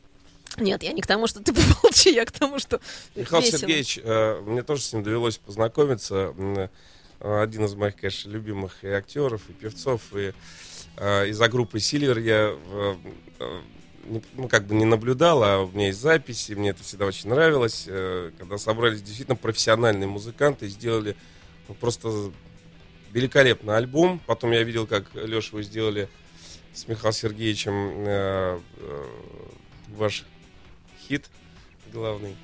Нет, я не к тому, что ты помолчи, я к тому, что Михаил весело. Сергеевич, э, мне тоже с ним довелось познакомиться. Э, Один из моих, конечно, любимых и актеров, и певцов, и э, из-за группы Сильвер я э, не- ну, как бы не наблюдал, а у меня есть записи, мне это всегда очень нравилось, когда собрались действительно профессиональные музыканты сделали ну, просто великолепный альбом. Потом я видел, как Леша вы сделали с Михаилом Сергеевичем э, э, ваш хит главный.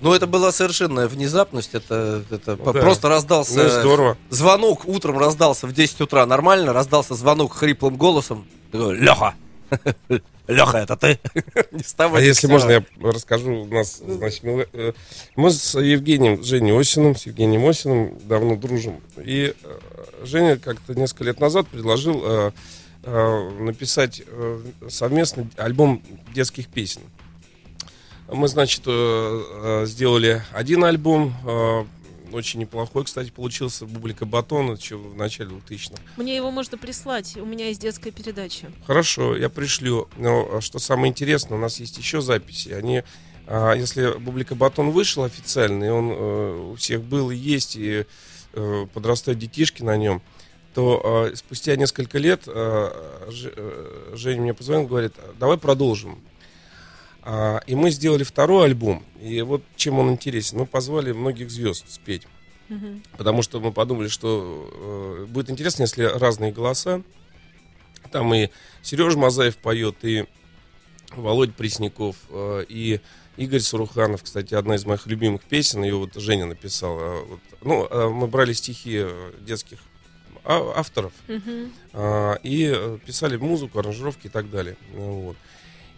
Ну, это была совершенная внезапность, это, это Ну да. просто раздался... Ну здорово. Звонок утром раздался в 10 утра нормально, раздался звонок хриплым голосом. Леха! Леха, это ты? Не с А если сего. можно, я расскажу. У нас, значит, мы, э, мы с Евгением Женей Осиным, с Евгением Осиным давно дружим. И э, Женя как-то несколько лет назад предложил э, э, написать э, совместный альбом детских песен. Мы, значит, э, э, сделали один альбом, э, очень неплохой, кстати, получился, «Бублика Батон», еще в начале 2000-х. Мне его можно прислать, у меня есть детская передача. Хорошо, я пришлю. Но что самое интересное, у нас есть еще записи. Они, если Бублика Батон вышел официально, и он у всех был и есть, и подрастают детишки на нем, то спустя несколько лет Женя мне позвонил, говорит, давай продолжим. А, и мы сделали второй альбом. И вот чем он интересен. Мы позвали многих звезд спеть. Потому что мы подумали, что э, будет интересно, если разные голоса. Там и Сережа Мазаев поет, и Володя Пресняков, э, и Игорь Суруханов, кстати, одна из моих любимых песен, ее вот Женя написала. Вот. Ну, э, мы брали стихи э, детских а- авторов а, и э, писали музыку, аранжировки и так далее. Вот.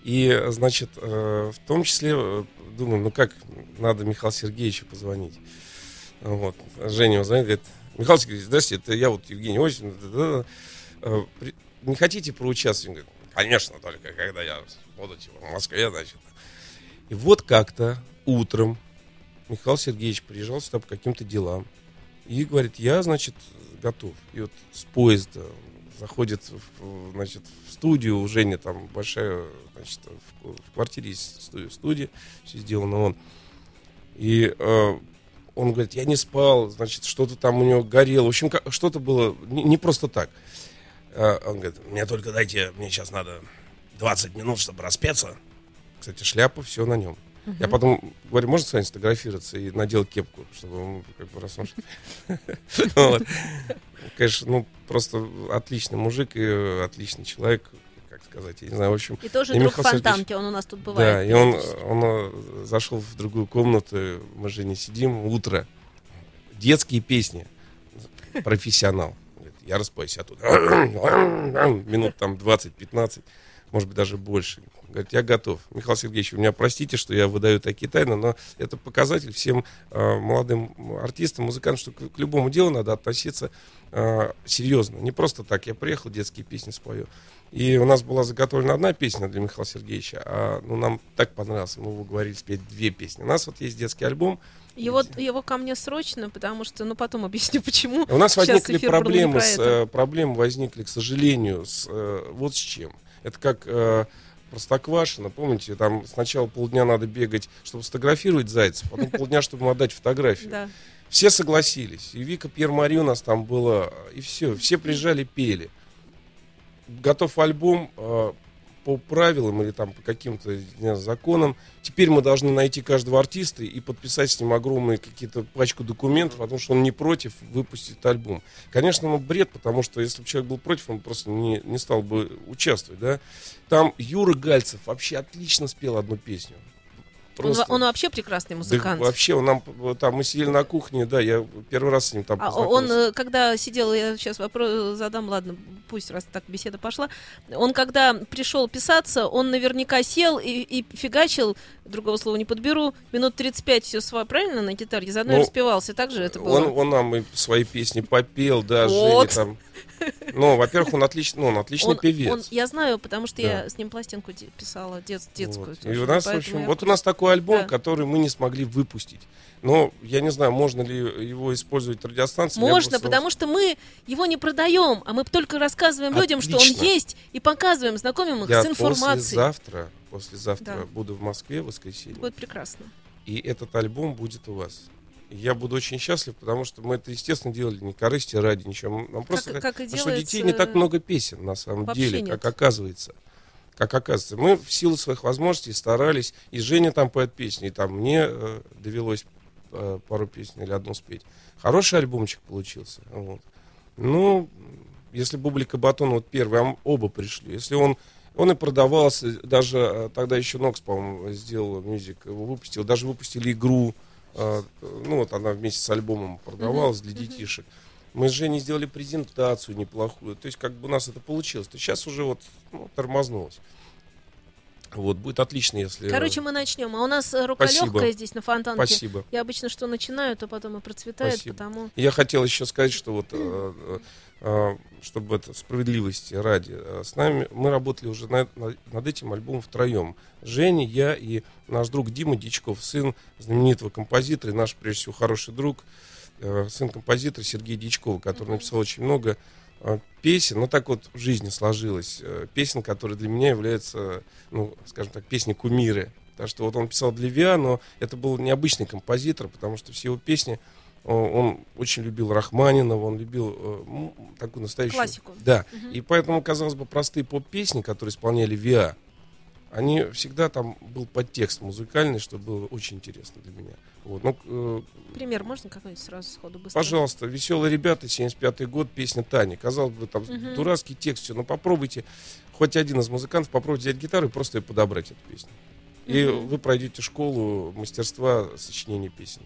И, значит, э, в том числе э, думаем, ну как, надо Михаилу Сергеевичу позвонить. Вот. Женя звонит, говорит, Михаил Сергеевич, здравствуйте, это я вот Евгений Осин. Э, Не хотите поучаствовать? Он говорит, конечно, только когда я буду типа, в Москве, значит. И вот как-то утром Михаил Сергеевич приезжал сюда по каким-то делам. И говорит, я, значит, готов. И вот с поезда заходит в, значит, в студию, у Жени там большая, значит, в, в квартире есть студия, студия, все сделано он. И э, он говорит, я не спал, значит, что-то там у него горело. В общем, что-то было не, не просто так. Э, он говорит, мне только дайте, мне сейчас надо 20 минут, чтобы распеться. Кстати, шляпа, все на нем. Я потом говорю, можно с вами сфотографироваться и надел кепку, чтобы как бы раз он-. Конечно, ну просто отличный мужик и э, отличный человек, как сказать, я не знаю, в общем. И тоже И друг Михаил Фонтанки, он у нас тут бывает. Да, и он, периодически. он э, зашел в другую комнату, мы же не сидим, утро, детские песни, профессионал. Я распоюсь оттуда. Минут там 20-15, может быть, даже больше. Говорит, я готов. Михаил Сергеевич, вы меня простите, что я выдаю такие тайны, но это показатель всем э, молодым артистам, музыкантам, что к, к любому делу надо относиться э, серьезно. Не просто так, я приехал, детские песни спою. И у нас была заготовлена одна песня для Михаила Сергеевича, а ну, нам так понравилось, мы уговорили спеть две песни. У нас вот есть детский альбом, Его, его ко мне срочно, потому что, ну, потом объясню, почему. У нас возникли проблемы, про с, э, проблемы возникли, к сожалению, с, э, вот с чем. Это как э, Простоквашино, помните, там сначала полдня надо бегать, чтобы сфотографировать зайцев, потом полдня, чтобы ему отдать фотографию. Да. Все согласились. И Вика Пьер-Мари у нас там было, и все. Все приезжали, пели. Готов альбом э, по правилам или там по каким-то законам. Теперь мы должны найти каждого артиста и подписать с ним огромные какие-то пачку документов, потому что он не против выпустить альбом. Конечно, ну бред, потому что если бы человек был против, он просто не, не стал бы участвовать, да. Там Юра Гальцев вообще отлично спел одну песню. Он, Просто- он вообще прекрасный да музыкант. вообще, он нам там мы сидели на кухне, да, я первый раз с ним там А он, э, когда сидел, я сейчас вопрос задам, ладно, пусть раз так беседа пошла. Он, когда пришел писаться, он наверняка сел и, и фигачил, другого слова не подберу, минут 35 все свое правильно на гитаре, заодно Ну, распевался, так же это было? Он, он нам и свои песни попел, да, Вот. Женя там. Ну, во-первых, он отличный, ну, он отличный Он- певец. он- я знаю, потому что Да. я с ним пластинку де- писала дет- детскую. Вот. И тоже, у нас, в общем, я вот у нас такой альбом, Да. который мы не смогли выпустить. Но я не знаю, можно ли его использовать радиостанцией. я Можно, просто- потому что мы его не продаем, а мы только рассказываем людям, что он Отлично. есть, и показываем, знакомим их я с информацией. послезавтра, послезавтра Да. буду в Москве в воскресенье. Будет прекрасно. И этот альбом будет у вас. Я буду очень счастлив, потому что мы это, естественно, делали не корысти ради ничего. Нам просто как и потому что детей не делается, так много песен, на самом вообще деле, нет. как оказывается. Как оказывается. Мы в силу своих возможностей старались. И Женя там поет песни, и там мне э, довелось э, пару песен или одну спеть. Хороший альбомчик получился. Вот. Ну, если Бублика Батон вот первый, а оба пришли. Если он он и продавался, даже э, тогда еще Нокс, по-моему, сделал мюзик, его выпустил, даже выпустили игру, ну вот она вместе с альбомом продавалась для детишек. Мы с Женей сделали презентацию неплохую, то есть как бы у нас это получилось. То сейчас уже вот ну, тормознулось. Вот, будет отлично, если... Короче, мы начнем. А у нас э, рука Спасибо. легкая здесь на фонтанке. Спасибо. Я обычно что начинаю, то потом и процветает, Спасибо. потому... Я хотел еще сказать, что вот, э, э, э, чтобы это справедливости ради, э, с нами мы работали уже на- на- над этим альбомом втроем. Женя, я и наш друг Дима Дичков, сын знаменитого композитора и наш, прежде всего, хороший друг, э, сын композитора Сергея Дичкова, который написал очень много э, песен, ну так вот в жизни сложилось, э, песен, которые для меня являются, ну, скажем так, песни кумиры. Потому что вот он писал для Виа, но это был необычный композитор, потому что все его песни Он очень любил Рахманинова, он любил м, такую настоящую... Классику. Да. И поэтому, казалось бы, простые поп-песни, которые исполняли ВИА, они всегда там был подтекст музыкальный, что было очень интересно для меня. Вот. Ну, э, Пример можно какой-нибудь сразу сходу быстро? пожалуйста, веселые ребята, 75-й год, песня Тани. Казалось бы, там Мгм. дурацкий текст, все, но попробуйте, хоть один из музыкантов, попробуйте взять гитару и просто подобрать, эту песню. И Мгм. вы пройдете школу мастерства сочинения песен.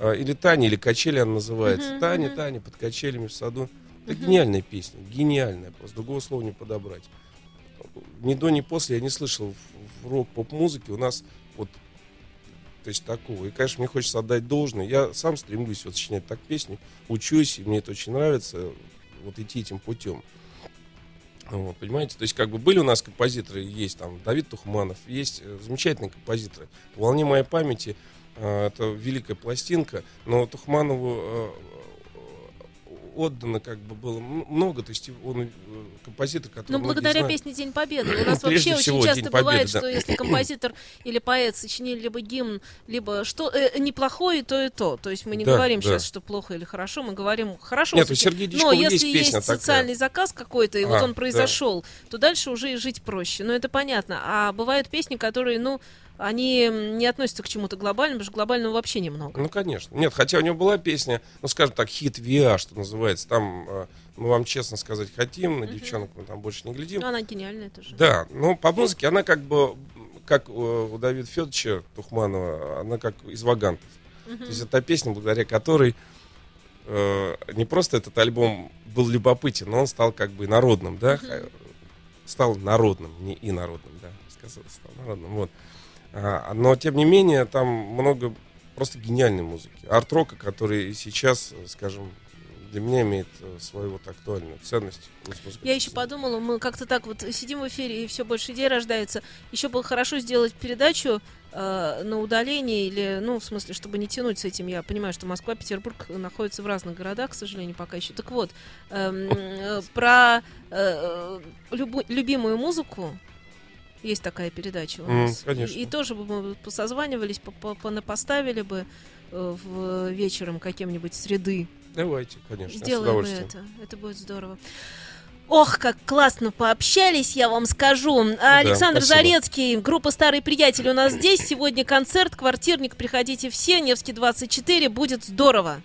А, Или Таня, или качели она называется. Мгм, Таня, мгм. Таня, под качелями в саду. Это Мгм. гениальная песня, гениальная, просто другого слова не подобрать. Ни до, ни после я не слышал в, в рок-поп-музыке у нас вот то есть такого. И, конечно, мне хочется отдать должное. Я сам стремлюсь вот сочинять так песни, учусь, и мне это очень нравится, вот идти этим путем. Вот, понимаете? То есть, как бы были у нас композиторы, есть там Давид Тухманов, есть э, замечательные композиторы. По волне моей памяти это великая пластинка, но Тухманову э, э, отдано как бы было много, то есть он э, композитор, который Ну, благодаря знают. песне День Победы. У нас Прежде вообще всего, очень часто День Победы, бывает, да. что если композитор или поэт сочинили либо гимн, либо что э, неплохое, то и то. То есть мы не Да, говорим да. сейчас, что плохо или хорошо, мы говорим хорошо. Нет, у Но если есть есть социальный заказ какой-то, и вот А, он да. произошел, то дальше уже и жить проще. Ну, это понятно. А бывают песни, которые, ну, они не относятся к чему-то глобальному, потому что глобального вообще немного. Ну, конечно. Нет, хотя у него была песня, ну, скажем так, хит ВИА, что называется. Там, э, мы вам честно сказать хотим, на девчонок мы там больше не глядим. Ну, она гениальная тоже. Да, но по музыке она как бы, как у Давида Федоровича Тухманова, она как из вагантов. То есть это песня, благодаря которой э, не просто этот альбом был любопытен, но он стал как бы народным, да, стал народным, не и народным, да, сказал, стал народным, вот. А, но тем не менее там много просто гениальной музыки, арт-рока, который сейчас, э, скажем, для меня имеет э, свою вот актуальную ценность. Ну, Я еще подумала, мы как-то так вот сидим в эфире, и все больше идей рождается. Еще было хорошо сделать передачу э, на удалении, или, ну, в смысле, чтобы не тянуть с этим. Я понимаю, что Москва, Петербург находятся в разных городах, к сожалению, пока еще. Так вот, эм, э, про э, любу- любимую музыку. Есть такая передача у нас. конечно. И, и тоже бы мы созванивались, по- по- поставили бы. э, в вечером каким-нибудь среды. Давайте, конечно, Сделаем это. Это будет здорово. Ох, как классно пообщались, я вам скажу. Александр спасибо. Зарецкий, группа «Старые приятели» у нас здесь. Сегодня концерт, квартирник, приходите все, Невский 24, будет здорово.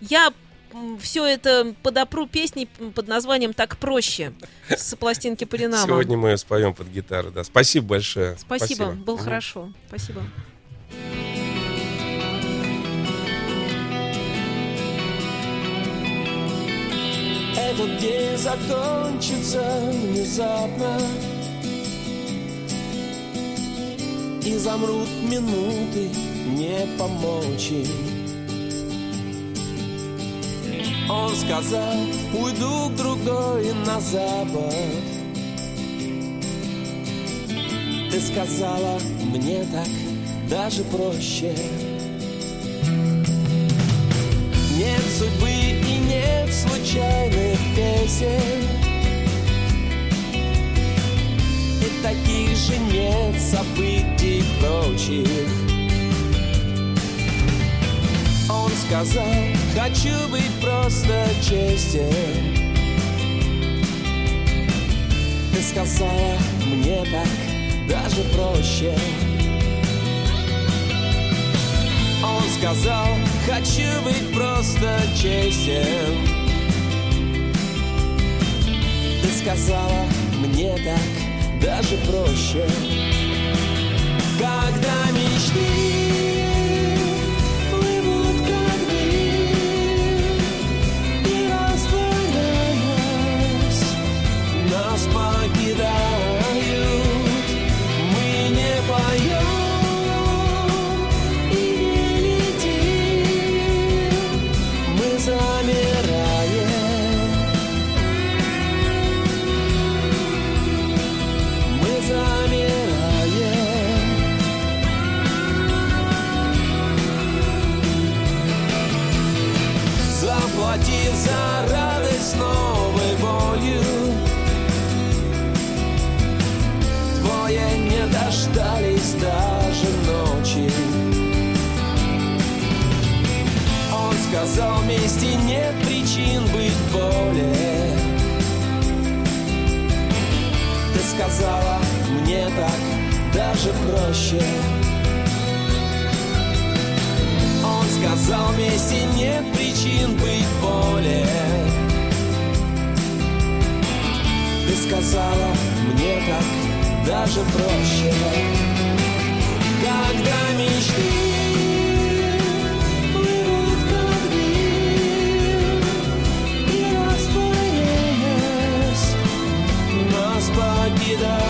Я все это подопру песней под названием «Так проще» с пластинки Полинама. Сегодня мы споем под гитару, да. Спасибо большое. Спасибо, было Мгм. хорошо. Спасибо. Этот день закончится внезапно И замрут минуты, не помочь им. Он сказал, уйду к другой на запад Ты сказала, мне так даже проще Нет судьбы и нет случайных песен. И таких же нет событий прочих. Он сказал, хочу быть просто честен Ты сказала, мне так даже проще. Он сказал, хочу быть просто честен Ты сказала, мне так даже проще. Когда более Ты сказала, мне так даже проще. Он сказал, вместе нет причин быть более. Ты сказала, мне так даже проще. Когда мечты together.